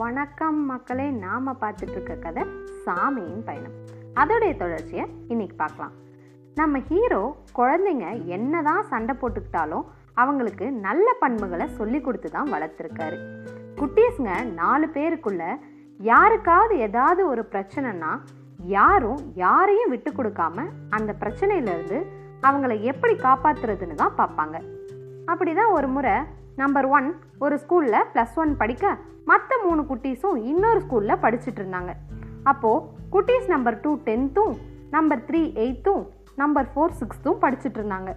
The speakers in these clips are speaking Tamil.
வணக்கம் மக்களே நாம பார்த்துட்டு இருக்க கதை சாமியின் பயணம். அதோடைய தொடர்ச்சியை இன்னைக்கு பார்க்கலாம். நம்ம ஹீரோ குழந்தைங்க என்னதான் சண்டை போட்டுக்கிட்டாலும் அவங்களுக்கு நல்ல பண்புகளை சொல்லி கொடுத்து தான் வளர்த்துருக்காரு. குட்டீஸுங்க நாலு பேருக்குள்ள யாருக்காவது ஏதாவது ஒரு பிரச்சனைனா யாரும் யாரையும் விட்டு கொடுக்காம அந்த பிரச்சனையிலேருந்து அவங்கள எப்படி காப்பாத்துறதுன்னு தான் பார்ப்பாங்க. அப்படிதான் ஒரு முறை நம்பர் ஒன் ஒரு ஸ்கூலில் ப்ளஸ் ஒன் படிக்க மற்ற மூணு குட்டீஸும் இன்னொரு ஸ்கூலில் படிச்சுட்டு இருந்தாங்க. அப்போது குட்டீஸ் நம்பர் டூ டென்த்தும் நம்பர் த்ரீ எயித்தும் நம்பர் ஃபோர் சிக்ஸ்த்தும் படிச்சுட்டு இருந்தாங்க.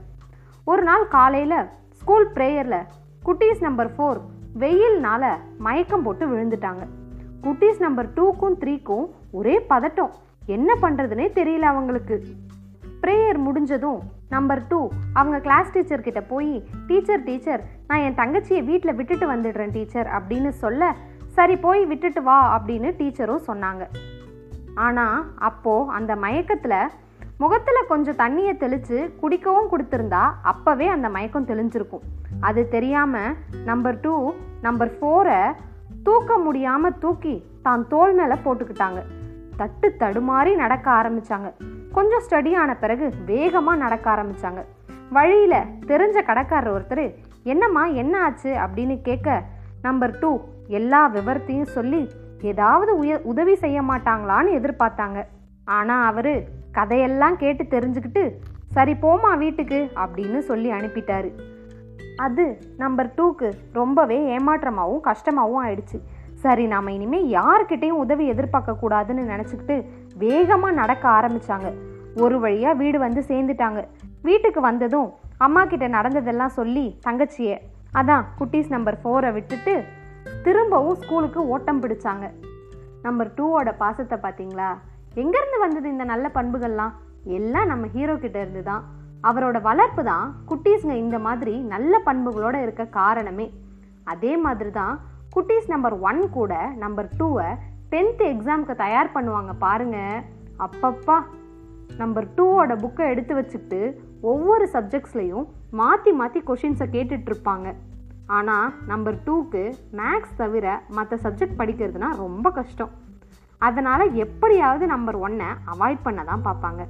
ஒரு நாள் காலையில் ஸ்கூல் ப்ரேயரில் குட்டீஸ் நம்பர் ஃபோர் வெயில்னால மயக்கம் போட்டு விழுந்துட்டாங்க. குட்டீஸ் நம்பர் டூக்கும் த்ரீக்கும் ஒரே பதட்டம். என்ன பண்ணுறதுனே தெரியல அவங்களுக்கு. ப்ரேயர் முடிஞ்சதும் நம்பர் டூ அவங்க கிளாஸ் டீச்சர்கிட்ட போய் டீச்சர் டீச்சர் நான் என் தங்கச்சியை வீட்டில் விட்டுட்டு வந்துடுறேன் டீச்சர் அப்படின்னு சொல்ல சரி போய் விட்டுட்டு வா அப்படின்னு டீச்சரும் சொன்னாங்க. ஆனால் அப்போது அந்த மயக்கத்தில் முகத்தில் கொஞ்சம் தண்ணியை தெளித்து குடிக்கவும் கொடுத்துருந்தா அப்போவே அந்த மயக்கம் தெளிஞ்சிருக்கும். அது தெரியாமல் நம்பர் டூ நம்பர் ஃபோரை தூக்க முடியாமல் தூக்கி தான் தோல் மேலே போட்டுக்கிட்டாங்க. தட்டு தடுமாறி நடக்க ஆரம்பிச்சாங்க. கொஞ்சம் ஸ்டடி ஆன பிறகு வேகமாக நடக்க ஆரம்பிச்சாங்க. வழியில் தெரிஞ்ச கடைக்காரர் ஒருத்தர் என்னம்மா என்ன ஆச்சு? அப்படின்னு கேட்க நம்பர் டூ எல்லா விவரத்தையும் சொல்லி ஏதாவது உய உதவி செய்ய மாட்டாங்களான்னு எதிர்பார்த்தாங்க. ஆனால் அவர் கதையெல்லாம் கேட்டு தெரிஞ்சுக்கிட்டு சரி போமா வீட்டுக்கு அப்படின்னு சொல்லி அனுப்பிட்டாரு. அது நம்பர் டூக்கு ரொம்பவே ஏமாற்றமாகவும் கஷ்டமாகவும் ஆயிடுச்சு. சரி நாம் இனிமேல் யார்கிட்டையும் உதவி எதிர்பார்க்கக்கூடாதுன்னு நினச்சிக்கிட்டு வேகமாக நடக்க ஆரம்பித்தாங்க ஒரு வழியாக வீடு வந்து சேர்ந்துட்டாங்க. வீட்டுக்கு வந்ததும் அம்மா கிட்ட நடந்ததெல்லாம் சொல்லி தங்கச்சியை அதான் குட்டீஸ் நம்பர் ஃபோரை விட்டுட்டு திரும்பவும் ஸ்கூலுக்கு ஓட்டம் பிடிச்சாங்க. நம்பர் டூவோட பாசத்தை பார்த்தீங்களா எங்கேருந்து வந்தது இந்த நல்ல பண்புகள்லாம்? எல்லாம் நம்ம ஹீரோ கிட்ட இருந்து தான் அவரோட வளர்ப்பு தான் குட்டீஸுங்க இந்த மாதிரி நல்ல பண்புகளோட இருக்க காரணமே. அதே மாதிரி தான் குட்டீஸ் நம்பர் ஒன் கூட நம்பர் டூவை டென்த்து எக்ஸாமுக்கு தயார் பண்ணுவாங்க பாருங்க. அப்பப்பா. நம்பர் டூவோட புக்கை எடுத்து வச்சுக்கிட்டு ஒவ்வொரு சப்ஜெக்ட்ஸ்லையும் மாற்றி மாற்றி கொஷின்ஸை கேட்டுட்ருப்பாங்க. ஆனால் நம்பர் டூக்கு மேக்ஸ் தவிர மற்ற சப்ஜெக்ட் படிக்கிறதுனா ரொம்ப கஷ்டம். அதனால் எப்படியாவது நம்பர் ஒன்னை அவாய்ட் பண்ண தான் பார்ப்பாங்க.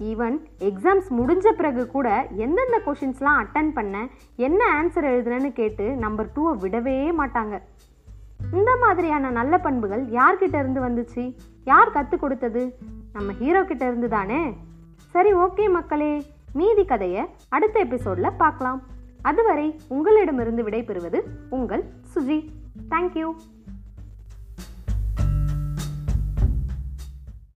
ஈவன் எக்ஸாம்ஸ் முடிஞ்ச பிறகு கூட எந்தெந்த கொஷின்ஸ்லாம் அட்டன் பண்ண என்ன ஆன்சர் எழுதுனேன்னு கேட்டு நம்பர் டூவை விடவே மாட்டாங்க. இந்த மாதிரியான நல்ல பண்புகள் யார்கிட்ட இருந்து வந்துச்சு? யார் கற்றுக் கொடுத்தது? நம்ம ஹீரோ கிட்ட இருந்து தானே? சரி ஓகே மக்களே. மீதி கதையை அடுத்த எபிசோட்ல பார்க்கலாம். அதுவரை உங்களிடமிருந்து விடைபெறுவது உங்கள் சுஜி. தேங்க்யூ